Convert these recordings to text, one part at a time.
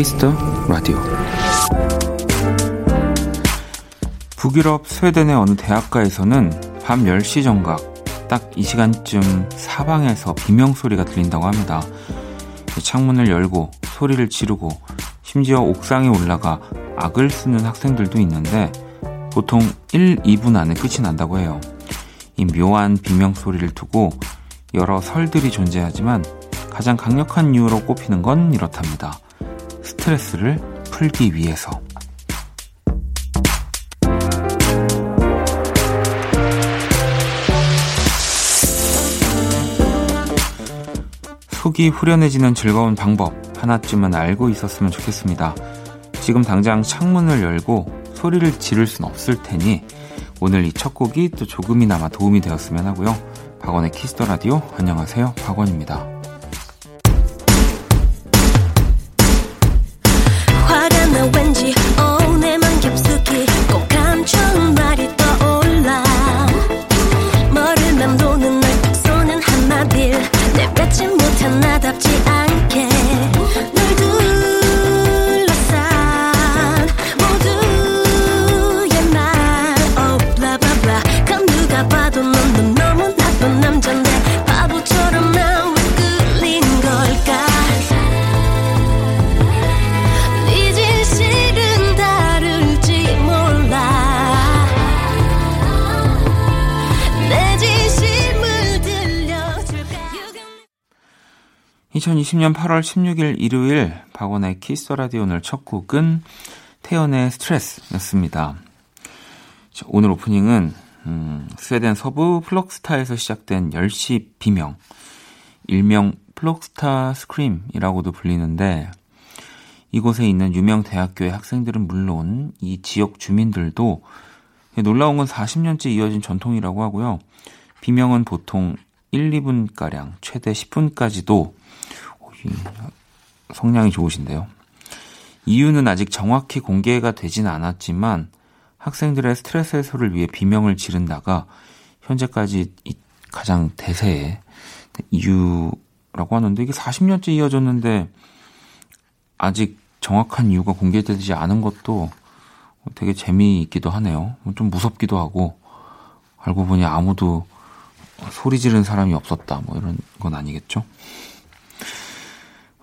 키스 더 라디오 북유럽 스웨덴의 어느 대학가에서는 밤 10시 정각 딱 이 시간쯤 사방에서 비명소리가 들린다고 합니다. 창문을 열고 소리를 지르고 심지어 옥상에 올라가 악을 쓰는 학생들도 있는데 보통 1, 2분 안에 끝이 난다고 해요. 이 묘한 비명소리를 두고 여러 설들이 존재하지만 가장 강력한 이유로 꼽히는 건 이렇답니다. 스트레스를 풀기 위해서. 속이 후련해지는 즐거운 방법 하나쯤은 알고 있었으면 좋겠습니다. 지금 당장 창문을 열고 소리를 지를 순 없을 테니 오늘 이 첫 곡이 또 조금이나마 도움이 되었으면 하고요. 박원의 키스터 라디오 안녕하세요. 박원입니다. 이천이십 년 8월 16일 일요일 박원의 키스 라디오 오늘 첫 곡은 태연의 스트레스였습니다. 오늘 오프닝은 음, 스웨덴 서부 플록스타에서 시작된 10시 비명, 일명 플록스타 scream이라고도 불리는데 이곳에 있는 유명 대학교의 학생들은 물론 이 지역 주민들도 놀라운 건 40년째 이어진 전통이라고 하고요. 비명은 보통 1, 2분가량, 최대 10분까지도 성량이 좋으신데요. 이유는 아직 정확히 공개가 되진 않았지만 학생들의 스트레스 해소를 위해 비명을 지른다가 현재까지 가장 대세의 이유라고 하는데 이게 40년째 이어졌는데 아직 정확한 이유가 공개되지 않은 것도 되게 재미있기도 하네요. 좀 무섭기도 하고 알고 보니 아무도 소리 지른 사람이 없었다 뭐 이런 건 아니겠죠?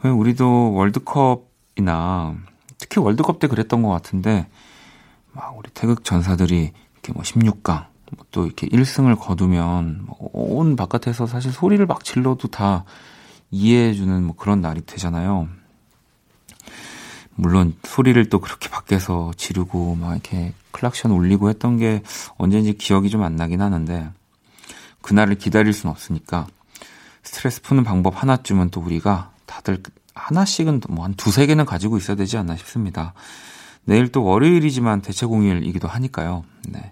우리도 월드컵이나 특히 월드컵 때 그랬던 것 같은데 막 우리 태극 전사들이 이렇게 뭐 16강 뭐또 이렇게 1승을 거두면 뭐온 바깥에서 사실 소리를 막 질러도 다 이해해주는 뭐 그런 날이 되잖아요. 물론 소리를 또 그렇게 밖에서 지르고 막 이렇게 클락션 울리고 했던 게 언제인지 기억이 좀 안 나긴 하는데 그날을 기다릴 순 없으니까 스트레스 푸는 방법 하나쯤은 또 우리가 다들 하나씩은 뭐 한 두세 개는 가지고 있어야 되지 않나 싶습니다. 내일 또 월요일이지만 대체 공휴일이기도 하니까요. 네.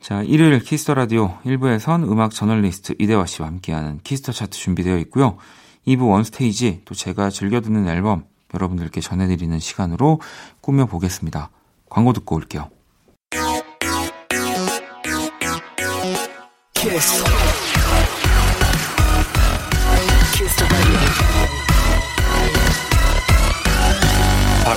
자, 일요일 키스 더 라디오 1부에선 음악 저널리스트 이대화 씨와 함께하는 키스 더 차트 준비되어 있고요. 2부 원스테이지 또 제가 즐겨 듣는 앨범 여러분들께 전해드리는 시간으로 꾸며보겠습니다. 광고 듣고 올게요. 키스.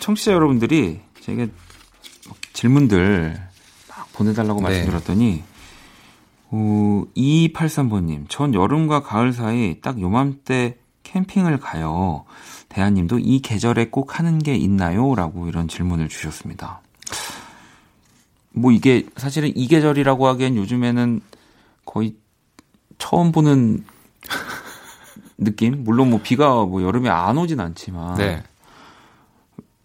청취자 여러분들이 제게 질문들 막 보내달라고 네. 말씀드렸더니 어, 2283번님, 전 여름과 가을 사이 딱 요맘때 캠핑을 가요. 대한님도 이 계절에 꼭 하는 게 있나요? 라고 이런 질문을 주셨습니다. 뭐 이게 사실은 이 계절이라고 하기엔 요즘에는 거의 처음 보는 느낌? 물론 뭐 비가 뭐 여름에 안 오진 않지만. 네.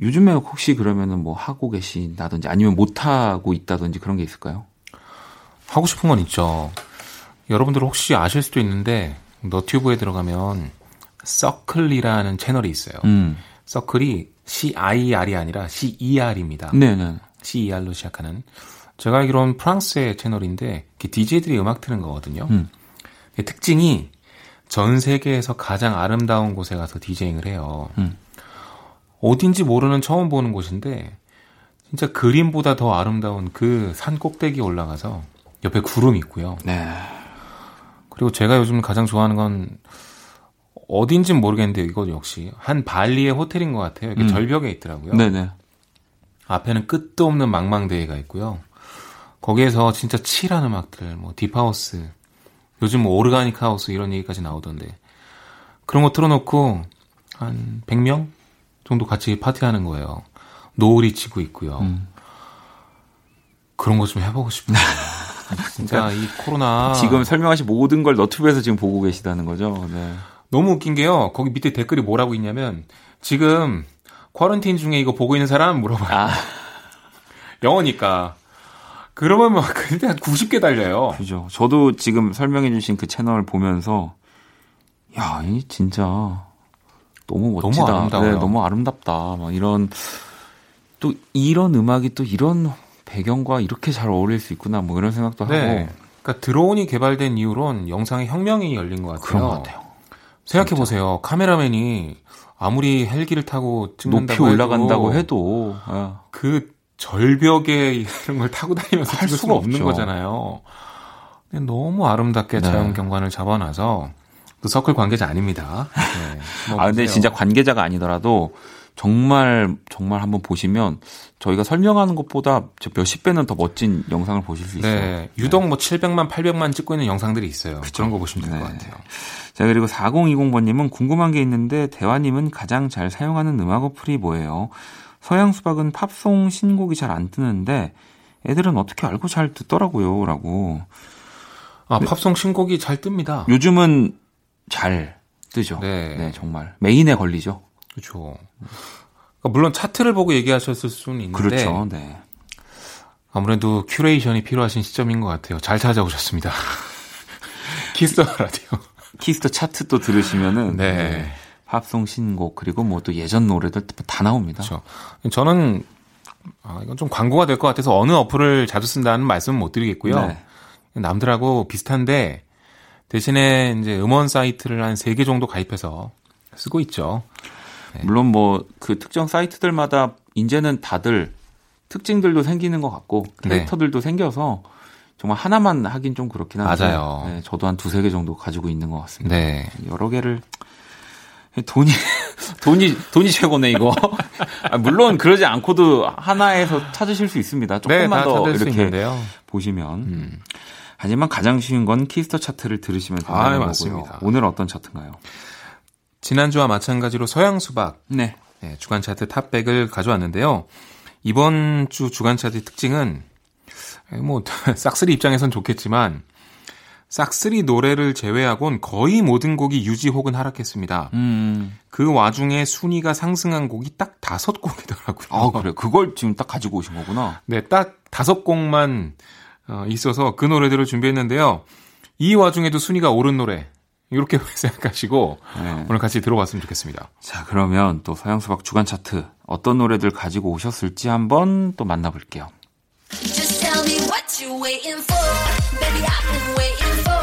요즘에 혹시 그러면은 뭐 하고 계신다든지 아니면 못 하고 있다든지 그런 게 있을까요? 하고 싶은 건 있죠. 여러분들 혹시 아실 수도 있는데 너튜브에 들어가면 서클이라는 채널이 있어요. 음. 서클이 C-I-R이 아니라 C-E-R입니다. 네네. C-E-R로 시작하는. 제가 알기로는 프랑스의 채널인데 DJ들이 음악 트는 거거든요. 음. 특징이 전 세계에서 가장 아름다운 곳에 가서 디제잉을 해요. 음. 어딘지 모르는 처음 보는 곳인데 진짜 그림보다 더 아름다운 그 산 꼭대기 올라가서 옆에 구름이 있고요. 네. 그리고 제가 요즘 가장 좋아하는 건 어딘진 모르겠는데 이거 역시 한 발리의 호텔인 것 같아요. 이게 음. 절벽에 있더라고요. 네네. 앞에는 끝도 없는 망망대해가 있고요. 거기에서 진짜 칠한 음악들, 뭐 딥하우스, 요즘 뭐 오르가닉 하우스 이런 얘기까지 나오던데 그런 거 틀어놓고 한 100명 정도 같이 파티하는 거예요. 노을이 지고 있고요. 음. 그런 거 좀 해보고 싶네요. 진짜 이 코로나 지금 설명하신 모든 걸 너튜브에서 지금 보고 계시다는 거죠. 네. 너무 웃긴 게요. 거기 밑에 댓글이 뭐라고 있냐면 지금 쿼런틴 중에 이거 보고 있는 사람 물어봐요. 아. 영어니까. 그러면 막 근데 한 90개 달려요. 그죠. 저도 지금 설명해 주신 그 채널 보면서 야, 이 진짜 너무 멋지다. 너무 아름다워요. 네, 너무 아름답다. 막 이런 또 이런 음악이 또 이런 배경과 이렇게 잘 어울릴 수 있구나. 뭐 이런 생각도 네. 하고. 그러니까 드론이 개발된 이후론 영상의 혁명이 열린 것 같아요. 그런 것 같아요. 생각해 보세요. 카메라맨이 아무리 헬기를 타고 찍는다고 높이 올라간다고 해도, 예. 그 절벽에 이런 걸 타고 다니면서 할 수가 없는 거잖아요. 너무 아름답게 네. 자연 경관을 잡아놔서 그 서클 관계자 아닙니다. 네, 아 근데 진짜 관계자가 아니더라도 정말 정말 한번 보시면 저희가 설명하는 것보다 몇십 배는 더 멋진 영상을 보실 수 있어요. 네, 유독 네. 뭐 700만, 800만 찍고 있는 영상들이 있어요. 그쵸? 그런 거 보시면 될것 네. 같아요. 자, 그리고 4020번님은 궁금한 게 있는데 대화님은 가장 잘 사용하는 음악 어플이 뭐예요? 서양 수박은 팝송 신곡이 잘 안 뜨는데 애들은 어떻게 알고 잘 듣더라고요. 라고. 아, 팝송 신곡이 잘 뜹니다. 요즘은 잘 뜨죠. 네. 네 정말. 메인에 걸리죠. 그렇죠. 그러니까 물론 차트를 보고 얘기하셨을 수는 있는데. 그렇죠. 네. 아무래도 큐레이션이 필요하신 시점인 것 같아요. 잘 찾아오셨습니다. 키스 더 라디오. 키스 더 차트 또 들으시면은. 네. 네. 팝송 신곡 그리고 뭐 또 예전 노래들 다 나옵니다. 그렇죠. 저는 아, 이건 좀 광고가 될 것 같아서 어느 어플을 자주 쓴다는 말씀은 못 드리겠고요. 네. 남들하고 비슷한데 대신에 이제 음원 사이트를 한 세 개 정도 가입해서 쓰고 있죠. 네. 물론 뭐 그 특정 사이트들마다 이제는 다들 특징들도 생기는 것 같고 네. 캐릭터들도 네. 생겨서 정말 하나만 하긴 좀 그렇긴 한데 맞아요. 네, 저도 한 두세 개 정도 가지고 있는 것 같습니다. 네. 여러 개를 돈이 돈이 돈이 최고네 이거. 아, 물론 그러지 않고도 하나에서 찾으실 수 있습니다. 조금만 네, 더 이렇게 보시면. 음. 하지만 가장 쉬운 건 키스 더 차트를 들으시면 된다는 아, 거고요. 오늘 어떤 차트인가요? 지난주와 마찬가지로 서양 수박 네. 네, 주간 차트 탑백을 가져왔는데요. 이번 주 주간 차트 특징은 뭐 싹쓰리 입장에선 좋겠지만 싹쓰리 노래를 제외하곤 거의 모든 곡이 유지 혹은 하락했습니다. 음. 그 와중에 순위가 상승한 곡이 딱 다섯 곡이더라고요. 아, 그래. 그걸 지금 딱 가지고 오신 거구나. 네, 딱 다섯 곡만 어, 어, 있어서 그 노래들을 준비했는데요. 이 와중에도 순위가 오른 노래 이렇게 생각하시고 네. 오늘 같이 들어봤으면 좋겠습니다. 자 그러면 또 서양수박 주간 차트 어떤 노래들 가지고 오셨을지 한번 또 만나볼게요. Just tell me what you waiting for. Baby, I've been waiting for.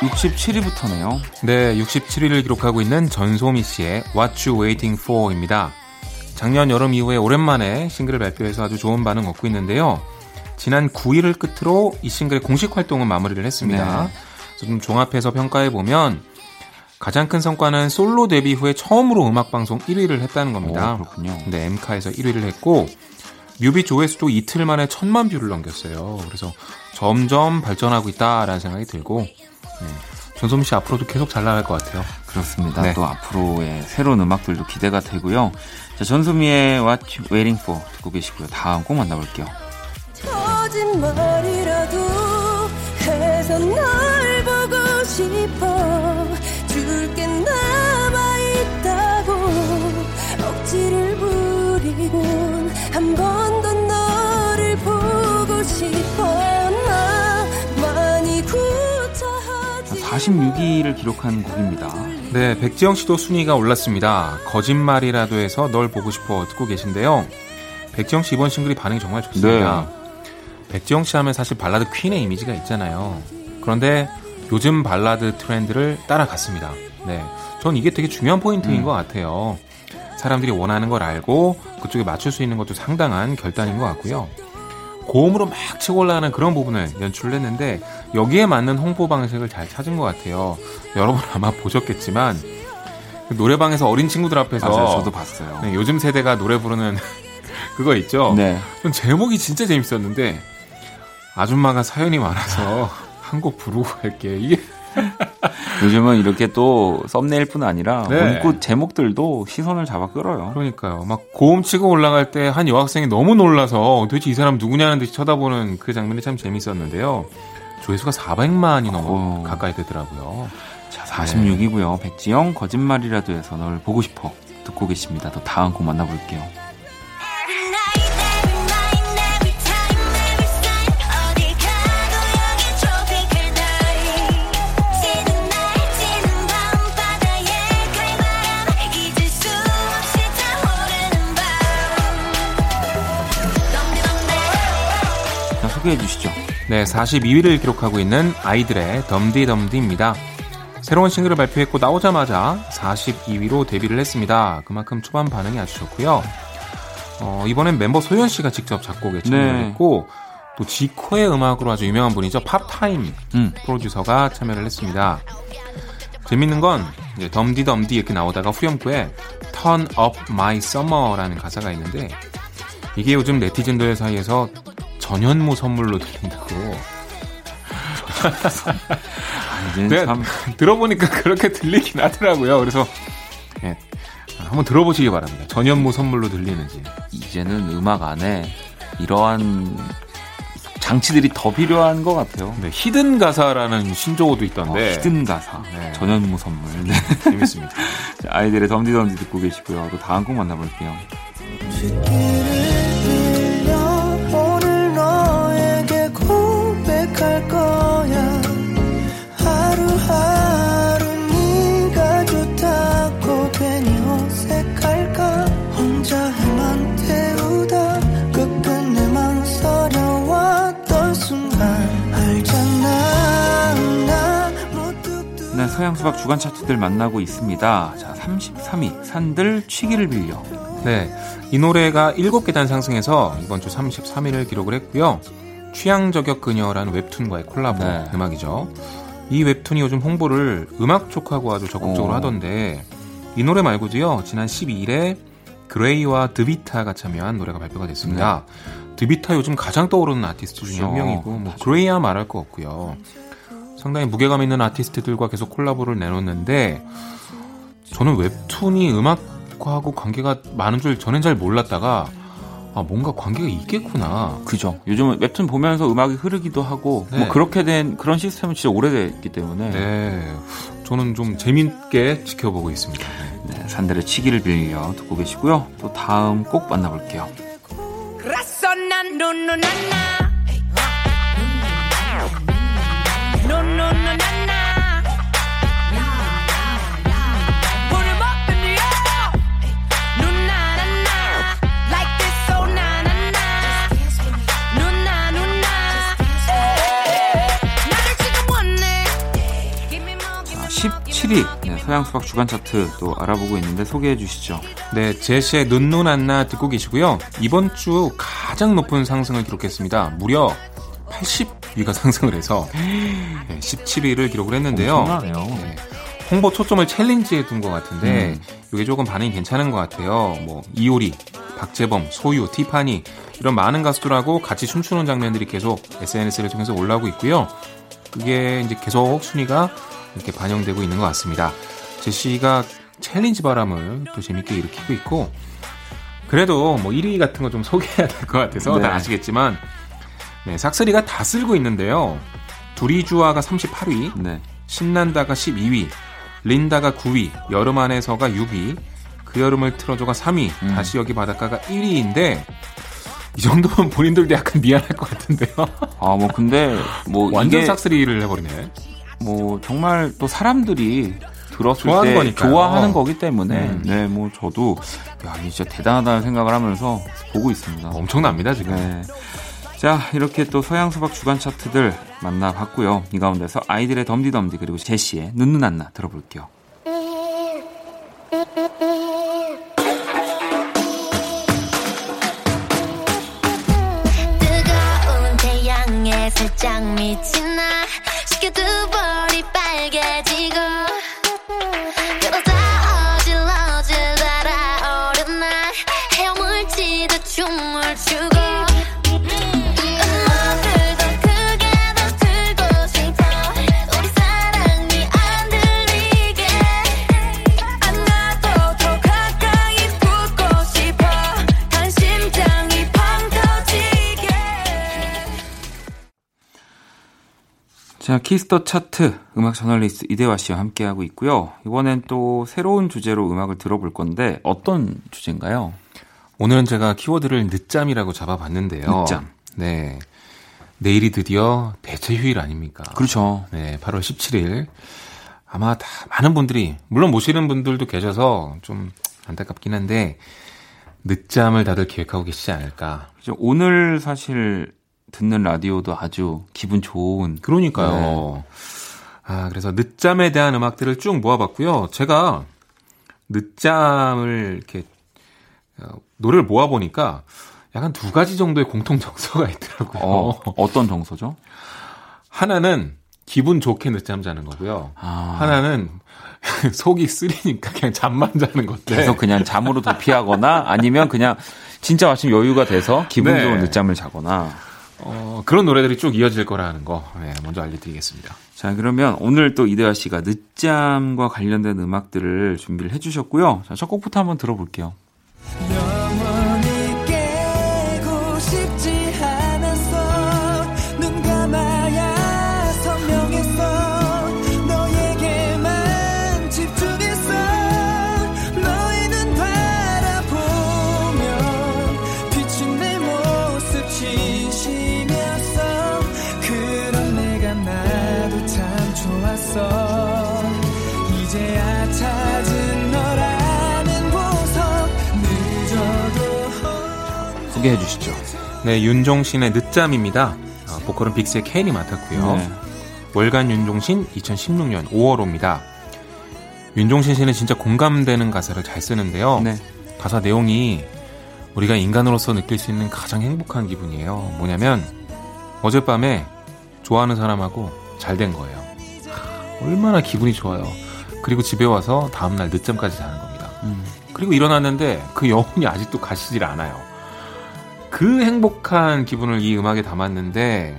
67위부터네요. 네, 67위를 기록하고 있는 전소미 씨의 What You Waiting For입니다. 작년 여름 이후에 오랜만에 싱글을 발표해서 아주 좋은 반응 얻고 있는데요. 지난 9일을 끝으로 이 싱글의 공식 활동은 마무리를 했습니다. 네. 좀 종합해서 평가해 보면 가장 큰 성과는 솔로 데뷔 후에 처음으로 음악 방송 1위를 했다는 겁니다. 오, 그렇군요. 네, 엠카에서 1위를 했고 뮤비 조회수도 이틀 만에 천만 뷰를 넘겼어요. 그래서 점점 발전하고 있다라는 생각이 들고 네. 전소민 씨 앞으로도 계속 잘 나갈 것 같아요. 그렇습니다. 네. 또 앞으로의 새로운 음악들도 기대가 되고요. 자, 전소미의 What You Waiting For 듣고 계시고요. 다음 꼭 만나볼게요. 한번 46위를 기록한 곡입니다. 네, 백지영 씨도 순위가 올랐습니다. 거짓말이라도 해서 널 보고 싶어 듣고 계신데요. 백지영 씨 이번 싱글이 반응이 정말 좋습니다. 네. 백지영 씨 하면 사실 발라드 퀸의 이미지가 있잖아요. 그런데 요즘 발라드 트렌드를 따라갔습니다. 네. 전 이게 되게 중요한 포인트인 음. 것 같아요. 사람들이 원하는 걸 알고 그쪽에 맞출 수 있는 것도 상당한 결단인 것 같고요. 고음으로 막 치고 올라가는 그런 부분을 연출을 했는데 여기에 맞는 홍보 방식을 잘 찾은 것 같아요. 여러분 아마 보셨겠지만 그 노래방에서 어린 친구들 앞에서 맞아요, 저도 봤어요. 네, 요즘 세대가 노래 부르는 그거 있죠. 네. 전 제목이 진짜 재밌었는데 아줌마가 사연이 많아서 한 곡 부르고 갈게. 이게 요즘은 이렇게 또 썸네일뿐 아니라 네. 문구 제목들도 시선을 잡아 끌어요. 그러니까요. 막 고음 치고 올라갈 때 한 여학생이 너무 놀라서 도대체 이 사람 누구냐는 듯이 쳐다보는 그 장면이 참 재밌었는데요. 조회수가 400만이 넘어 오. 가까이 되더라고요. 자, 46이고요. 네. 백지영 거짓말이라도 해서 널 보고 싶어 듣고 계십니다. 또 다음 곡 만나볼게요. 소개해 주시죠. 네, 42위를 기록하고 있는 아이들의 덤디덤디입니다. 새로운 싱글을 발표했고 나오자마자 42위로 데뷔를 했습니다. 그만큼 초반 반응이 아주 좋고요. 어, 이번엔 멤버 소연 씨가 직접 작곡에 참여를 네. 했고 또 지코의 음악으로 아주 유명한 분이죠. 팝타임 음. 프로듀서가 참여를 했습니다. 재밌는 건 이제 덤디덤디 이렇게 나오다가 후렴구에 Turn Up My Summer라는 가사가 있는데 이게 요즘 네티즌들 사이에서 전현무 선물로 들린다고. 네, 참... 들어보니까 그렇게 들리긴 하더라고요. 그래서 네, 한번 들어보시기 바랍니다. 전현무 선물로 들리는지. 이제는 음악 안에 이러한 장치들이 더 필요한 것 같아요. 네, hidden 가사라는 신조어도 있던데. 어, hidden 가사. 네. 전현무 선물. 네. 재밌습니다. 아이들의 덤디덤디 듣고 계시고요. 또 다음 곡 만나볼게요. 서양 수박 주간 차트들 만나고 있습니다. 자, 33위 산들 취기를 빌려. 네. 이 노래가 7계단 상승해서 이번 주 33위를 기록을 했고요. 취향 저격 그녀라는 웹툰과의 콜라보 네. 음악이죠. 이 웹툰이 요즘 홍보를 음악 쪽하고 아주 적극적으로 오. 하던데 이 노래 말고도요. 지난 12일에 그레이와 드비타가 참여한 노래가 발표가 됐습니다. 네. 드비타 요즘 가장 떠오르는 아티스트 중에 한 명이고 뭐 그레이야 말할 거 없고요. 상당히 무게감 있는 아티스트들과 계속 콜라보를 내놓는데 저는 웹툰이 음악과하고 관계가 많은 줄 저는 잘 몰랐다가 아 뭔가 관계가 있겠구나. 그죠. 요즘은 웹툰 보면서 음악이 흐르기도 하고 뭐 네. 뭐 그렇게 된 그런 시스템은 진짜 오래됐기 때문에 네. 저는 좀 재밌게 지켜보고 있습니다. 네, 산들의 치기를 빌려 듣고 계시고요. 또 다음 꼭 만나볼게요. 네, 서양 수박 주간 차트 또 알아보고 있는데 소개해 주시죠. 네, 제시의 눈눈 안나 듣고 계시고요. 이번 주 가장 높은 상승을 기록했습니다. 무려 80위가 상승을 해서 네, 17위를 기록을 했는데요. 네, 홍보 초점을 챌린지에 둔 것 같은데 음. 이게 조금 반응이 괜찮은 것 같아요. 뭐 이효리, 박재범, 소유, 티파니 이런 많은 가수들하고 같이 춤추는 장면들이 계속 SNS를 통해서 올라오고 있고요. 그게 이제 계속 순위가 이렇게 반영되고 있는 것 같습니다. 제시가 챌린지 바람을 또 재밌게 일으키고 있고 그래도 뭐 1위 같은 거 좀 소개해야 될 것 같아서 네. 다 아시겠지만 네, 싹쓸이가 다 쓸고 있는데요. 두리주아가 38위, 네. 신난다가 12위, 린다가 9위, 여름 안에서가 6위, 그 여름을 틀어줘가 3위, 음. 다시 여기 바닷가가 1위인데 이 정도면 본인들도 약간 미안할 것 같은데요. 아, 뭐 근데 뭐 완전 싹쓸이를 해버리네. 뭐 정말 또 사람들이 들었을 때 거니까요. 좋아하는 거기 때문에 음. 네뭐 저도 야 진짜 대단하다는 생각을 하면서 보고 있습니다. 엄청납니다 지금. 네. 자 이렇게 또 서양 수박 주간 차트들 만나봤고요. 이 가운데서 아이들의 덤디덤디 그리고 제시의 눈눈안나 들어볼게요. 살짝 미친 자, Kiss the Chart 음악 저널리스트 이대화 씨와 함께하고 있고요. 이번엔 또 새로운 주제로 음악을 들어볼 건데 어떤 주제인가요? 오늘은 제가 키워드를 늦잠이라고 잡아봤는데요. 늦잠. 네. 내일이 드디어 대체 휴일 아닙니까? 그렇죠. 네, 8월 17일. 아마 다 많은 분들이 물론 못 쉬는 분들도 계셔서 좀 안타깝긴 한데 늦잠을 다들 계획하고 계시지 않을까. 오늘 사실 듣는 라디오도 아주 기분 좋은. 그러니까요. 네. 아, 그래서 늦잠에 대한 음악들을 쭉 모아봤고요. 제가 늦잠을 이렇게 어, 노래를 모아보니까 약간 두 가지 정도의 공통 정서가 있더라고요. 어, 떤 정서죠? 하나는 기분 좋게 늦잠 자는 거고요. 아. 하나는 속이 쓰리니까 그냥 잠만 자는 건데. 계속 그냥 잠으로 도피하거나 아니면 그냥 진짜 마침 여유가 돼서 기분 네. 좋은 늦잠을 자거나. 어, 그런 노래들이 쭉 이어질 거라는 거 네, 먼저 알려드리겠습니다. 자, 그러면 오늘 또 이대화 씨가 늦잠과 관련된 음악들을 준비를 해주셨고요. 자, 첫 곡부터 한번 들어볼게요. 소개해 주시죠. 네, 윤종신의 늦잠입니다. 어, 보컬은 빅스의 케인이 맡았고요. 네. 월간 윤종신 2016년 5월호입니다. 윤종신 씨는 진짜 공감되는 가사를 잘 쓰는데요. 네. 가사 내용이 우리가 인간으로서 느낄 수 있는 가장 행복한 기분이에요. 뭐냐면 어젯밤에 좋아하는 사람하고 잘 된 거예요. 얼마나 기분이 좋아요. 그리고 집에 와서 다음날 늦잠까지 자는 겁니다. 음. 그리고 일어났는데 그 영혼이 아직도 가시질 않아요. 그 행복한 기분을 이 음악에 담았는데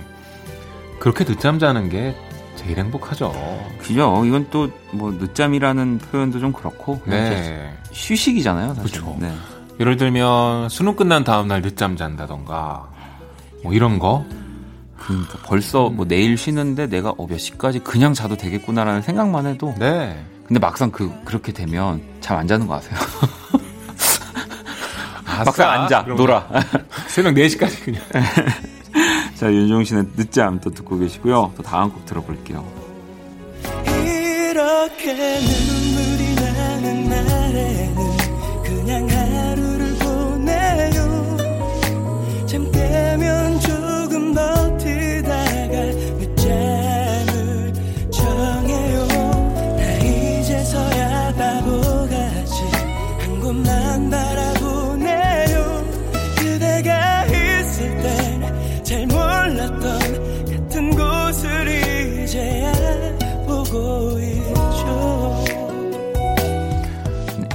그렇게 늦잠 자는 게 제일 행복하죠. 그죠. 이건 또 뭐 늦잠이라는 표현도 좀 그렇고 네. 휴식이잖아요. 사실. 그렇죠. 네. 예를 들면 수능 끝난 다음 날 늦잠 잔다던가 뭐 이런 거. 그러니까 벌써 뭐 내일 쉬는데 내가 어 몇 시까지 그냥 자도 되겠구나라는 생각만 해도. 네. 근데 막상 그 그렇게 되면 잠 안 자는 거 아세요? 막상 앉아 놀아. 새벽 4시까지 그냥. 자, 윤종신의 늦잠 또 듣고 계시고요. 또 다음 곡 들어볼게요. 이렇게 눈물이 나는 날에는 그냥 하루를 보내요. 잠 깨면 조금 버티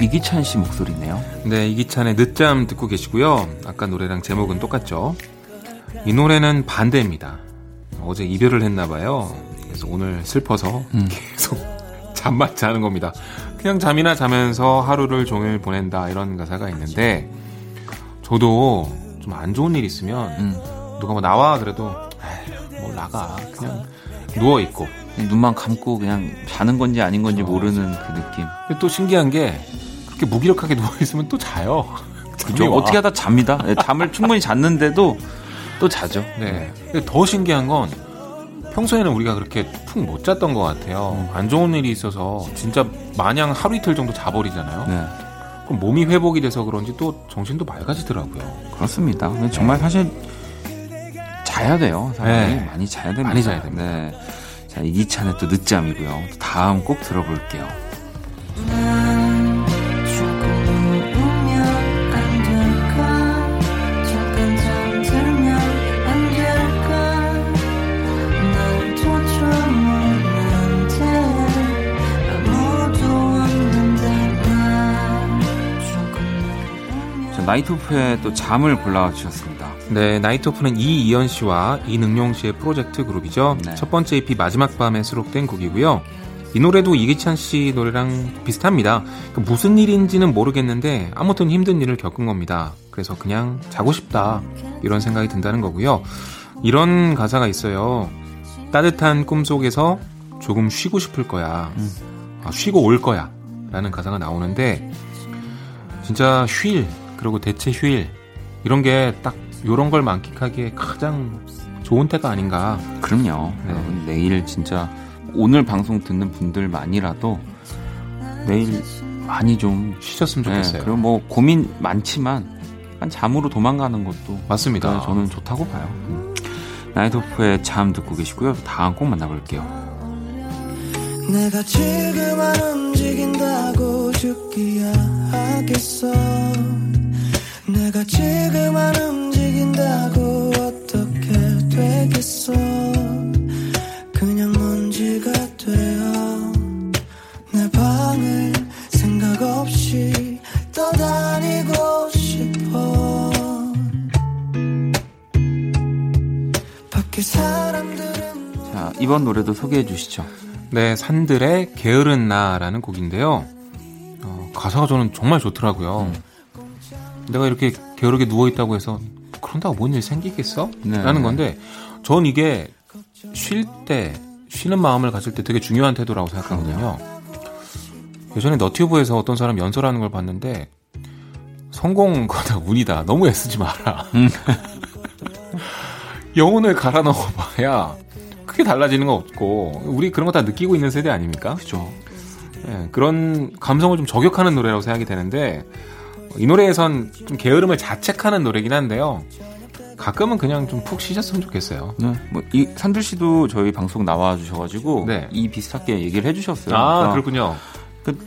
이기찬 씨 목소리네요. 네, 이기찬의 늦잠 듣고 계시고요. 아까 노래랑 제목은 똑같죠. 이 노래는 반대입니다. 어제 이별을 했나 봐요. 그래서 오늘 슬퍼서 음. 계속 잠만 자는 겁니다. 그냥 잠이나 자면서 하루를 종일 보낸다 이런 가사가 있는데 저도 좀 안 좋은 일 있으면 음. 누가 뭐 나와 그래도 뭐 나가 그냥 누워 있고 눈만 감고 그냥 자는 건지 아닌 건지 어, 모르는 그 느낌. 또 신기한 게 그렇게 무기력하게 누워 있으면 또 자요. 그죠? 어떻게 하다 잡니다. 네, 잠을 충분히 잤는데도 또 자죠. 네. 더 신기한 건 평소에는 우리가 그렇게 푹 못 잤던 것 같아요. 음. 안 좋은 일이 있어서 진짜 마냥 하루 이틀 정도 자버리잖아요. 네. 그럼 몸이 회복이 돼서 그런지 또 정신도 맑아지더라고요. 그렇습니다. 정말 네. 사실 자야 돼요. 사람이 네. 많이 자야 됩니다. 많이 자야 됩니다. 네. 자, 이기찬의 또 늦잠이고요. 다음 꼭 들어볼게요. 나이트오프의 또 잠을 골라주셨습니다. 네, 나이트오프는 이이연 씨와 이능용 씨의 프로젝트 그룹이죠. 네. 첫 번째 EP 마지막 밤에 수록된 곡이고요. 이 노래도 이기찬 씨 노래랑 비슷합니다. 그러니까 무슨 일인지는 모르겠는데 아무튼 힘든 일을 겪은 겁니다. 그래서 그냥 자고 싶다 이런 생각이 든다는 거고요. 이런 가사가 있어요. 따뜻한 꿈속에서 조금 쉬고 싶을 거야. 음. 아, 쉬고 올 거야. 라는 가사가 나오는데 진짜 쉴 그리고 대체 휴일 이런 게 딱 이런 걸 만끽하기에 가장 좋은 때가 아닌가. 그럼요. 네. 여러분 내일 진짜 오늘 방송 듣는 분들만이라도 내일 많이 좀 쉬셨으면 네, 좋겠어요. 네, 그리고 뭐 고민 많지만 잠으로 도망가는 것도 맞습니다. 저는 좋다고 봐요. 음. 나이트오프의 잠 듣고 계시고요. 다음 꼭 만나볼게요. 내가 지금 안 움직인다고 죽기야 하겠어 내가 지금 안 움직인다고 어떻게 되겠어? 그냥 먼지가 되어 내 방을 생각 없이 떠다니고 싶어. 밖에 사람들은 자 이번 노래도 소개해 주시죠. 네 산들의 게으른 나라는 곡인데요. 어, 가사가 저는 정말 좋더라고요. 음. 내가 이렇게 게으르게 누워 있다고 해서 그런다고 뭔 일 생기겠어? 네. 라는 건데 전 이게 쉴 때 쉬는 마음을 가질 때 되게 중요한 태도라고 생각하거든요. 예전에 너튜브에서 어떤 사람 연설하는 걸 봤는데 성공 거다 운이다. 너무 애쓰지 마라. 음. 영혼을 갈아 넣어봐야 크게 달라지는 거 없고 우리 그런 거 다 느끼고 있는 세대 아닙니까? 그죠. 예, 그런 감성을 좀 저격하는 노래라고 생각이 되는데 이 노래에선 좀 게으름을 자책하는 노래긴 한데요. 가끔은 그냥 좀 푹 쉬셨으면 좋겠어요. 네. 뭐 이 산들 씨도 저희 방송 나와 주셔가지고 네. 이 비슷하게 얘기를 해주셨어요. 아 그러니까 그렇군요. 그,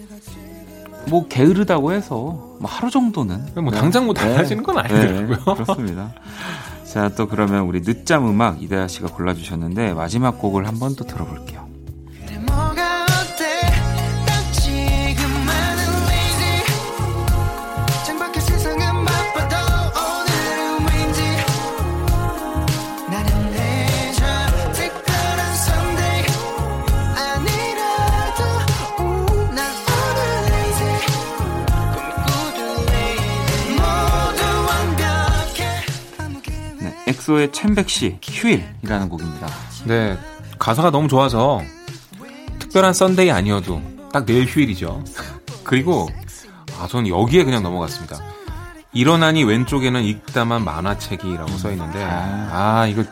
뭐 게으르다고 해서 뭐 하루 정도는 뭐 당장 뭐 달라지는 건 네. 아니더라고요. 네, 그렇습니다. 자 또 그러면 우리 늦잠 음악 이다야 씨가 골라주셨는데 마지막 곡을 한번 또 들어볼게요. 엑소의 첸백시 휴일이라는 곡입니다. 네, 가사가 너무 좋아서 특별한 Sunday 아니어도 딱 내일 휴일이죠. 그리고 아, 저는 여기에 그냥 넘어갔습니다. 일어나니 왼쪽에는 읽다만 만화책이라고 써 있는데 아, 아 이거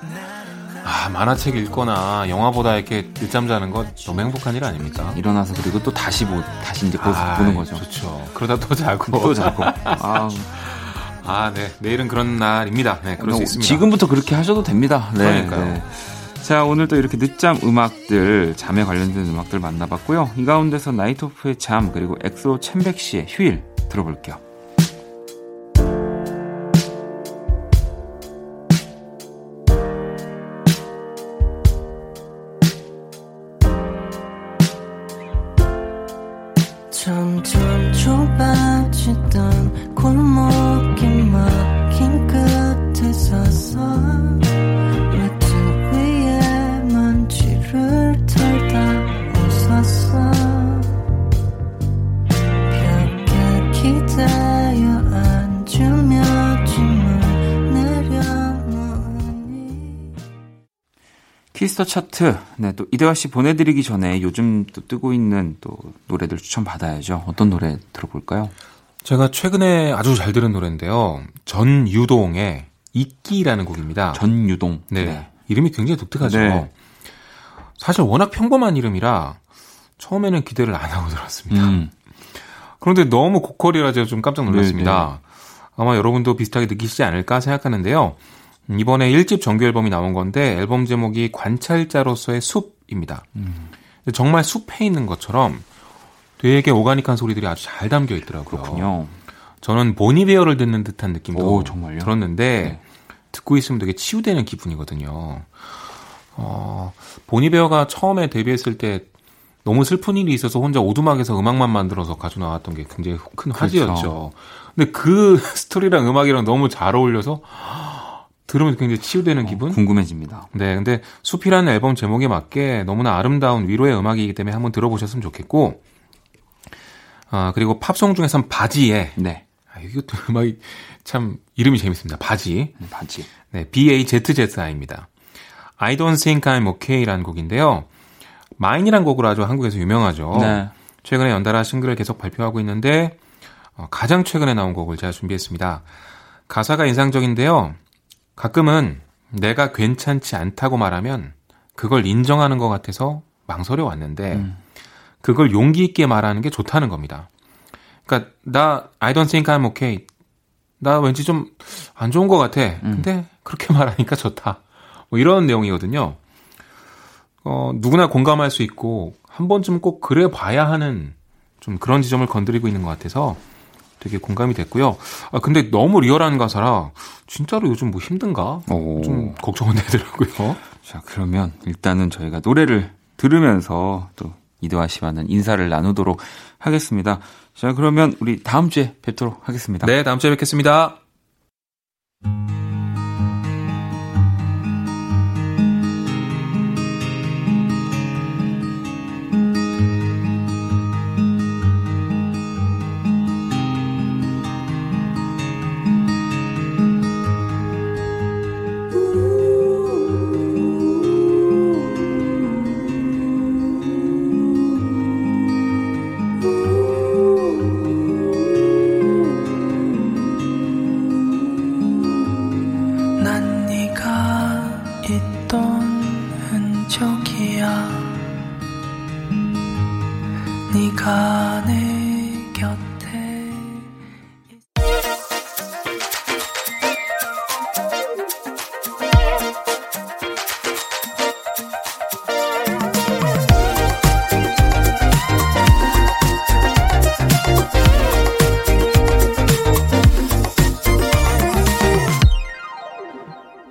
아 만화책 읽거나 영화보다 이렇게 늦잠 자는 거 너무 행복한 일 아닙니까? 일어나서 그리고 또 다시 보 다시 이제 아, 보는 거죠. 좋죠. 그러다 또 자고 또 자고. 아 아, 네. 내일은 그런 날입니다. 네, 그럴 수 있습니다. 지금부터 그렇게 하셔도 됩니다. 네. 그러니까요. 네. 자, 오늘 또 이렇게 늦잠 음악들, 잠에 관련된 음악들 만나봤고요. 이 가운데서 나이트오프의 잠, 그리고 엑소 첸백시의 휴일 들어볼게요. 차트 네, 또 이대화 씨 보내드리기 전에 요즘 또 뜨고 있는 또 노래들 추천 받아야죠. 어떤 노래 들어볼까요? 제가 최근에 아주 잘 들은 노래인데요. 전유동의 이끼라는 곡입니다. 전유동. 네. 네. 이름이 굉장히 독특하죠. 네. 사실 워낙 평범한 이름이라 처음에는 기대를 안 하고 들었습니다. 음. 그런데 너무 고퀄이라 제가 좀 깜짝 놀랐습니다. 네네. 아마 여러분도 비슷하게 느끼시지 않을까 생각하는데요. 이번에 1집 정규 앨범이 나온 건데 앨범 제목이 관찰자로서의 숲입니다. 음. 정말 숲에 있는 것처럼 되게 오가닉한 소리들이 아주 잘 담겨 있더라고요. 그렇군요. 저는 보니베어를 듣는 듯한 느낌도 오, 들었는데 네. 듣고 있으면 되게 치유되는 기분이거든요. 어, 보니베어가 처음에 데뷔했을 때 너무 슬픈 일이 있어서 혼자 오두막에서 음악만 만들어서 가져 나왔던 게 굉장히 큰 화제였죠. 그렇죠. 근데 그 스토리랑 음악이랑 너무 잘 어울려서 들으면 굉장히 치유되는 어, 기분? 궁금해집니다. 네, 근데 숲이라는 앨범 제목에 맞게 너무나 아름다운 위로의 음악이기 때문에 한번 들어보셨으면 좋겠고, 아, 그리고 팝송 중에선 바지에, 네. 아, 이것도 음악이 참 이름이 재밌습니다. 바지. 네, 바지. 네, B-A-Z-Z-I입니다. I don't think I'm okay라는 곡인데요. 마인이란 곡으로 아주 한국에서 유명하죠. 네. 최근에 연달아 싱글을 계속 발표하고 있는데, 어, 가장 최근에 나온 곡을 제가 준비했습니다. 가사가 인상적인데요. 가끔은 내가 괜찮지 않다고 말하면 그걸 인정하는 것 같아서 망설여 왔는데 음. 그걸 용기 있게 말하는 게 좋다는 겁니다. 그러니까 나 I don't think I'm okay. 나 왠지 좀 안 좋은 것 같아. 음. 근데 그렇게 말하니까 좋다. 뭐 이런 내용이거든요. 어, 누구나 공감할 수 있고 한 번쯤 꼭 그래 봐야 하는 좀 그런 지점을 건드리고 있는 것 같아서 되게 공감이 됐고요. 아 근데 너무 리얼한 가사라 진짜로 요즘 뭐 힘든가? 오. 좀 걱정은 되더라고요. 자 그러면 일단은 저희가 노래를 들으면서 또 이도아 씨와는 인사를 나누도록 하겠습니다. 자 그러면 우리 다음 주에 뵙도록 하겠습니다. 네 다음 주에 뵙겠습니다.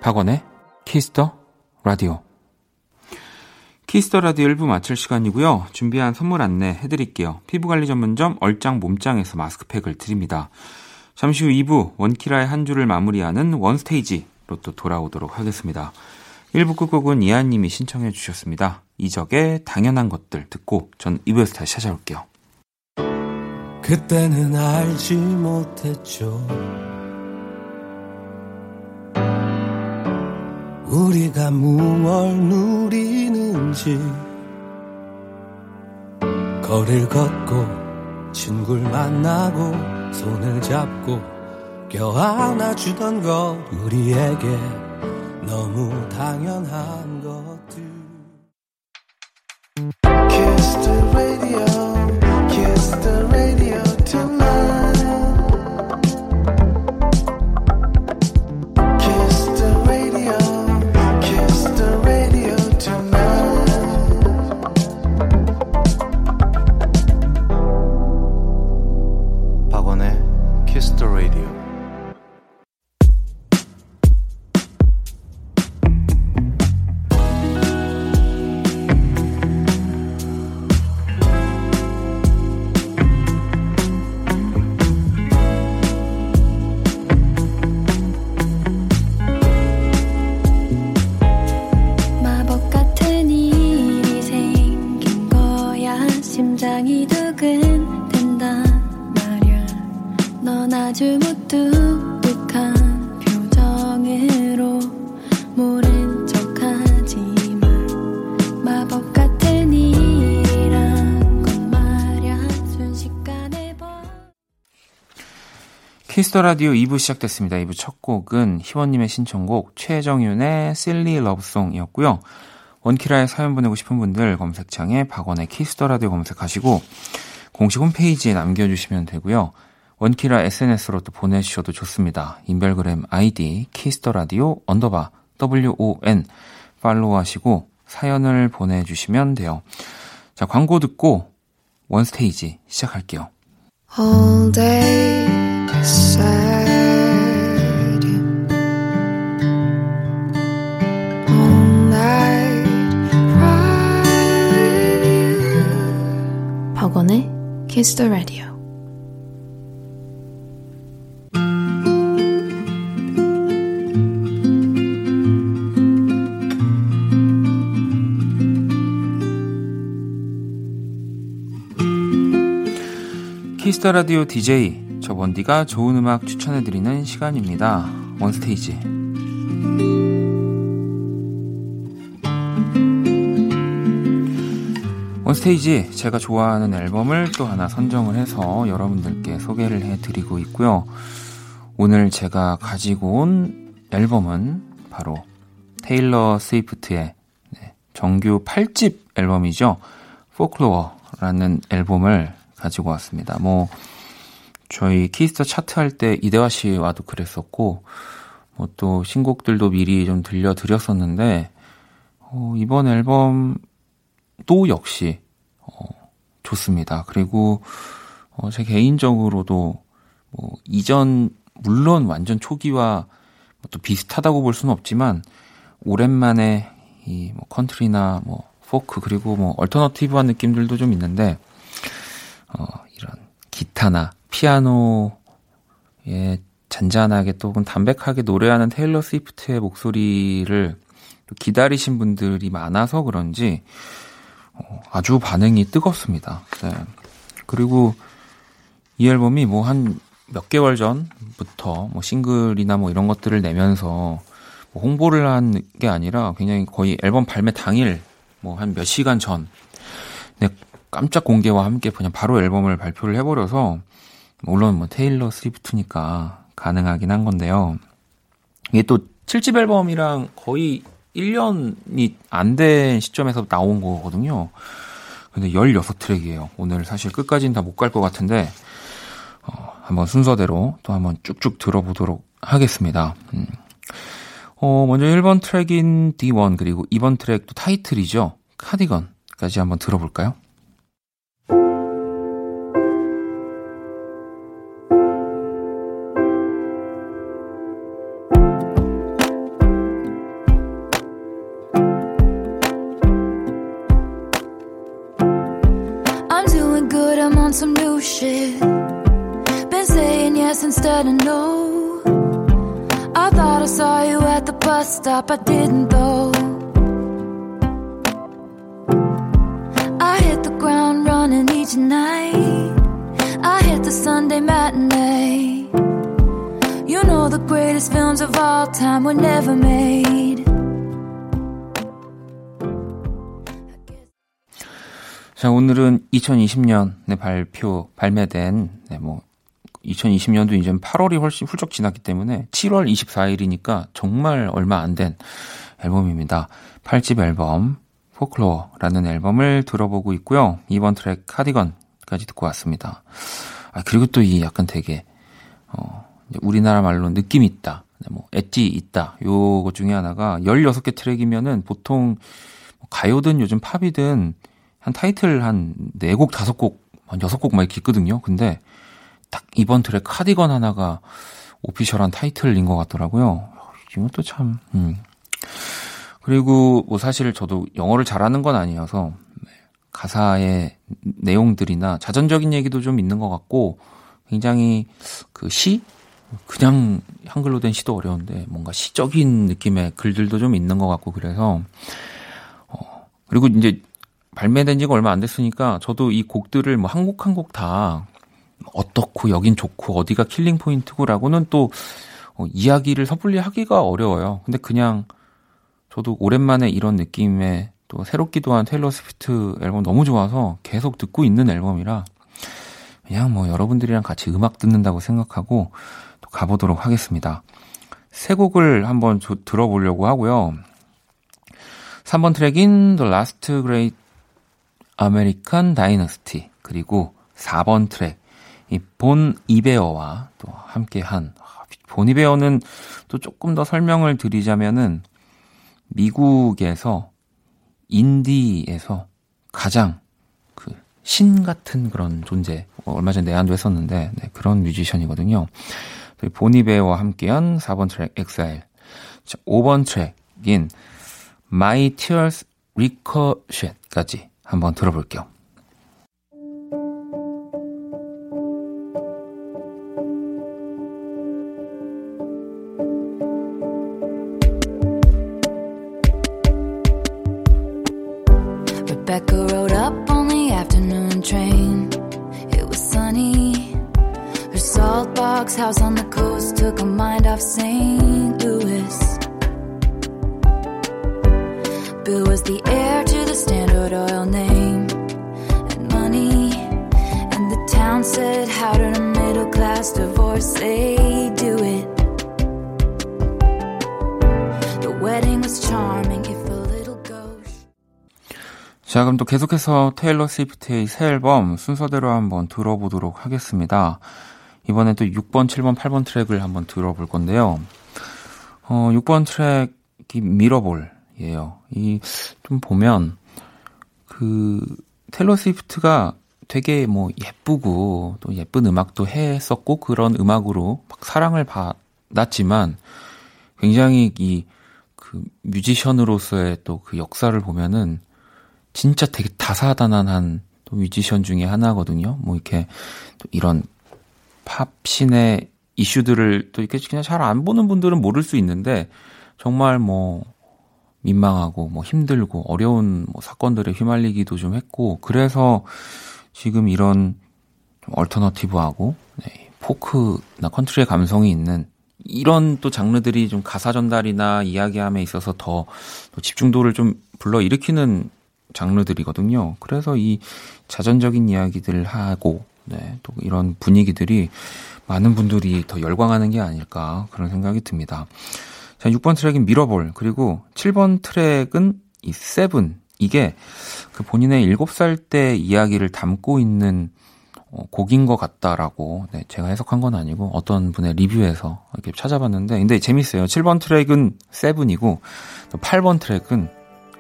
박원의 Kiss the Radio. Kiss the Radio 1부 마칠 시간이고요. 준비한 선물 안내 해드릴게요. 피부관리 전문점 얼짱 몸짱에서 마스크팩을 드립니다. 잠시 후 2부 원키라의 한 주를 마무리하는 원스테이지로 또 돌아오도록 하겠습니다. 1부 끝곡은 이한님이 신청해 주셨습니다. 이적의 당연한 것들 듣고 전 2부에서 다시 찾아올게요. 그때는 알지 못했죠. 우리가 무얼 누리는지. 거리를 걷고 친구를 만나고 손을 잡고 껴안아주던 것 우리에게 너무 당연한 Kiss the Radio 2부 시작됐습니다. 2부 첫 곡은 희원님의 신청곡 최정윤의 Silly Love Song이었고요. 원키라에 사연 보내고 싶은 분들 검색창에 박원의 Kiss the Radio 검색하시고 공식 홈페이지에 남겨주시면 되고요. 원키라 SNS로 또 보내주셔도 좋습니다. 인별그램 아이디 Kiss the Radio underbar WON 팔로우하시고 사연을 보내주시면 돼요. 자, 광고 듣고 원스테이지 시작할게요. All day sad. All night cry with you. 박원의 Kiss the Radio. Kiss the Radio DJ 저 원디가 좋은 음악 추천해 드리는 시간입니다. 원스테이지. 원스테이지 제가 좋아하는 앨범을 또 하나 선정을 해서 여러분들께 소개를 해 드리고 있고요. 오늘 제가 가지고 온 앨범은 바로 테일러 스위프트의 네, 정규 8집 앨범이죠. Folklore라는 앨범을 가지고 왔습니다. 뭐 저희 Kiss the Chart 할 때 이대화 씨와도 그랬었고 뭐 또 신곡들도 미리 좀 들려드렸었는데 어, 이번 앨범도 역시 어, 좋습니다. 그리고 어, 제 개인적으로도 뭐 이전 물론 완전 초기와 또 비슷하다고 볼 수는 없지만 오랜만에 이 뭐 컨트리나 뭐 포크 그리고 뭐 alternative한 느낌들도 좀 있는데 어, 이런 기타나 피아노에 잔잔하게 또 혹은 담백하게 노래하는 테일러 스위프트의 목소리를 기다리신 분들이 많아서 그런지 어, 아주 반응이 뜨겁습니다. 네. 그리고 이 앨범이 뭐 한 몇 개월 전부터 뭐 싱글이나 뭐 이런 것들을 내면서 뭐 홍보를 한 게 아니라 굉장히 거의 앨범 발매 당일 뭐 한 몇 시간 전 네, 깜짝 공개와 함께 그냥 바로 앨범을 발표를 해버려서 물론 뭐 테일러 스위프트니까 가능하긴 한 건데요. 이게 또 7집 앨범이랑 거의 1년이 안 된 시점에서 나온 거거든요. 근데 16트랙이에요. 오늘 사실 끝까지는 다 못 갈 것 같은데, 어, 한번 순서대로 또 한번 쭉쭉 들어보도록 하겠습니다. 음. 어, 먼저 1번 트랙인 D1, 그리고 2번 트랙도 타이틀이죠. 카디건까지 한번 들어볼까요? Greatest films of all time were never made. 자, 오늘은 2020년에 발표, 발매된, 네, 뭐, 2020년도 이제 8월이 훨씬 훌쩍 지났기 때문에 7월 24일이니까 정말 얼마 안 된 앨범입니다. 8집 앨범 포클로어라는 앨범을 들어보고 있고요. 이번 트랙 카디건까지 듣고 왔습니다. 아, 그리고 또 이 약간 되게 어, 우리나라 말로 느낌 있다. 네, 뭐 엣지 있다. 요것 중에 하나가 16개 트랙이면은 보통 뭐 가요든 요즘 팝이든 한 타이틀 한 4곡, 5곡, 한 6곡 막 이렇게 있거든요. 근데 딱 이번 트랙 카디건 하나가 오피셜한 타이틀인 것 같더라고요. 이것도 참, 음. 그리고 뭐 사실 저도 영어를 잘하는 건 아니어서 네, 가사의 내용들이나 자전적인 얘기도 좀 있는 것 같고 굉장히 그 시? 그냥 한글로 된 시도 어려운데 뭔가 시적인 느낌의 글들도 좀 있는 것 같고 그래서 어 그리고 이제 발매된 지가 얼마 안 됐으니까 저도 이 곡들을 뭐 한 곡 한 곡 다 어떻고 여긴 좋고 어디가 killing point고라고는 또 어, 이야기를 섣불리 하기가 어려워요. 근데 그냥 저도 오랜만에 이런 느낌의 또 새롭기도 한 테일러 스위프트 앨범 너무 좋아서 계속 듣고 있는 앨범이라 그냥 뭐 여러분들이랑 같이 음악 듣는다고 생각하고 또 가보도록 하겠습니다. 세 곡을 한번 조, 들어보려고 하고요. 3번 트랙인 The Last Great American Dynasty 그리고 4번 트랙 이 Bon Iver와 또 함께 한 본 이베어는 또 조금 더 설명을 드리자면은 미국에서 인디에서 가장 그 신 같은 그런 존재 얼마 전에 내한도 했었는데 네, 그런 뮤지션이거든요. 보니베어와 함께한 4번 트랙 엑사일 5번 트랙인 My Tears Ricochet까지 한번 들어볼게요. Middle class divorcee do it? The wedding was charming. 자, 그럼 또 계속해서 테일러 스위프트의 새 앨범 순서대로 한번 들어보도록 하겠습니다. 이번엔 또 6번, 7번, 8번 트랙을 한번 들어볼 건데요. 어, 6번 트랙이 미러볼. 예요. 이, 좀 보면, 그, 텔러 스위프트가 되게 뭐 예쁘고 또 예쁜 음악도 했었고 그런 음악으로 막 사랑을 받았지만 굉장히 이 그 뮤지션으로서의 또 그 역사를 보면은 진짜 되게 다사다난한 또 뮤지션 중에 하나거든요. 뭐 이렇게 또 이런 팝신의 이슈들을 또 이렇게 그냥 잘 안 보는 분들은 모를 수 있는데 정말 뭐 민망하고 뭐 힘들고 어려운 뭐 사건들에 휘말리기도 좀 했고 그래서 지금 이런 좀 alternative하고 네, 포크나 컨트리의 감성이 있는 이런 또 장르들이 좀 가사 전달이나 이야기함에 있어서 더 집중도를 좀 불러 일으키는 장르들이거든요. 그래서 이 자전적인 이야기들을 하고 네, 또 이런 분위기들이 많은 분들이 더 열광하는 게 아닐까 그런 생각이 듭니다. 자, 6번 트랙인 Mirrorball, 그리고 7번 트랙은 이 Seven. 이게 그 본인의 7살 때 이야기를 담고 있는 어, 곡인 것 같다라고, 네, 제가 해석한 건 아니고 어떤 분의 리뷰에서 이렇게 찾아봤는데, 근데 재밌어요. 7번 트랙은 Seven이고, 또 8번 트랙은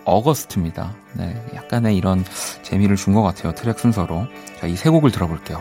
August입니다. 네, 약간의 이런 재미를 준 것 같아요. 트랙 순서로. 자, 이 세 곡을 들어볼게요.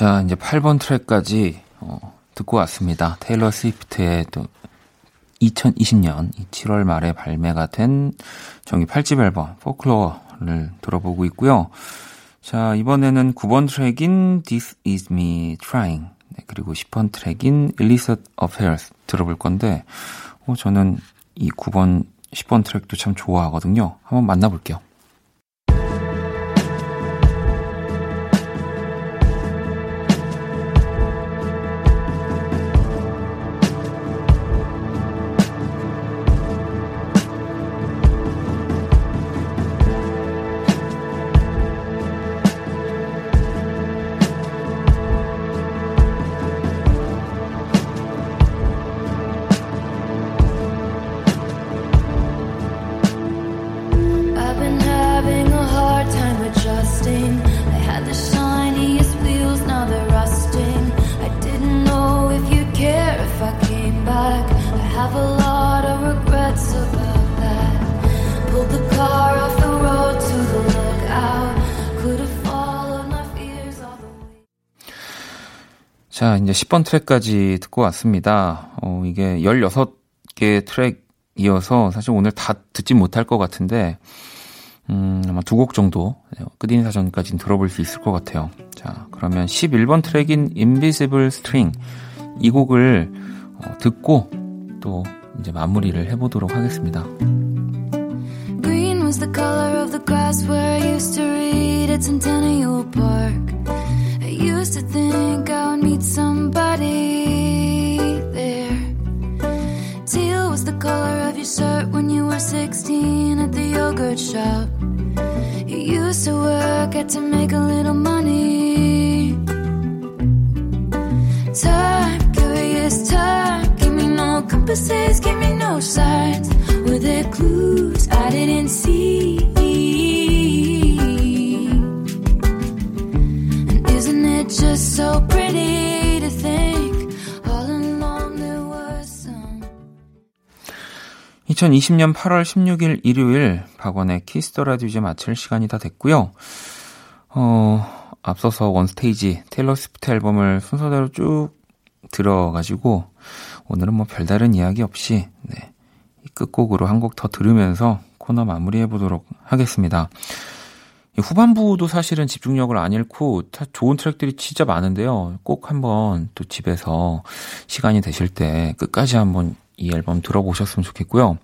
자, 이제 8번 트랙까지 어, 듣고 왔습니다. 테일러 스위프트의 또 2020년 7월 말에 발매가 된 정규 8집 앨범 Folklore를 들어보고 있고요. 자, 이번에는 9번 트랙인 This Is Me Trying 네, 그리고 10번 트랙인 Illicit Affairs 들어볼 건데 어, 저는 이 9번, 10번 트랙도 참 좋아하거든요. 한번 만나볼게요. 이제 10번 트랙까지 듣고 왔습니다. 어, 이게 16개 트랙이어서 사실 오늘 다 듣지 못할 것 같은데, 음, 아마 두 곡 정도 네, 끝인 사전까지는 들어볼 수 있을 것 같아요. 자, 그러면 11번 트랙인 Invisible String 이 곡을 어, 듣고 또 이제 마무리를 해보도록 하겠습니다. Green was the color of the grass where I used to read at Centennial Park. Used to think I would meet somebody there. Teal was the color of your shirt when you were 16 at the yogurt shop. You used to work at to make a little money. Time, curious time, give me no compasses, give me no signs. Were there clues I didn't see? So pretty to think all along there was some 2020년 8월 16일 일요일 박원의 Kiss the Radio 이제 마칠 시간이 다 됐고요. 어, 앞서서 원스테이지 테일러 스위프트 앨범을 순서대로 쭉 들어가지고 오늘은 뭐 별다른 이야기 없이 네, 끝곡으로 한 곡 더 들으면서 코너 마무리해 보도록 하겠습니다. 후반부도 사실은 집중력을 안 잃고 좋은 트랙들이 진짜 많은데요. 꼭 한번 또 집에서 시간이 되실 때 끝까지 한번 이 앨범 들어보셨으면 좋겠고요.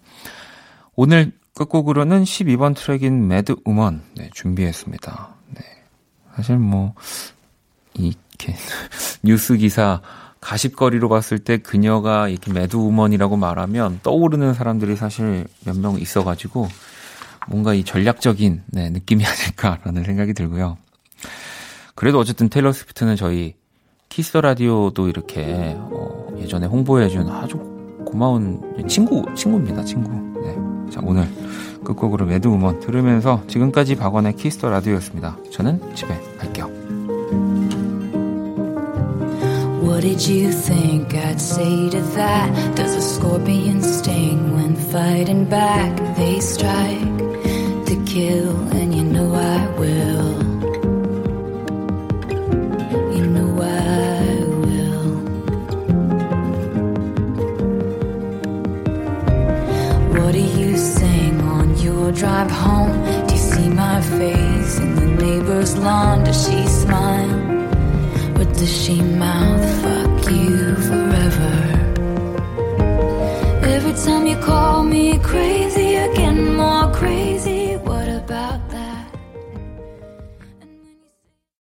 오늘 끝곡으로는 12번 트랙인 mad woman 네, 준비했습니다. 네. 사실 뭐 이렇게 뉴스 기사 가십거리로 봤을 때 그녀가 이렇게 mad woman이라고 말하면 떠오르는 사람들이 사실 몇 명 있어가지고 뭔가 이 전략적인 네, 느낌이 아닐까라는 생각이 들고요. 그래도 어쨌든 테일러 스위프트는 저희 Kiss Radio도 이렇게 어, 예전에 홍보해준 아주 고마운 친구 친구입니다 친구. 네. 자 오늘 끝곡으로 mad woman 들으면서 지금까지 박원의 Kiss the Radio였습니다. 저는 집에 갈게요. What did you think I'd say to that? Does a scorpion sting when fighting back? They strike kill, and you know I will. You know I will. What do you sing on your drive home? Do you see my face in the neighbor's lawn? Does she smile? What does she mouth? Fuck you forever. Every time you call me crazy.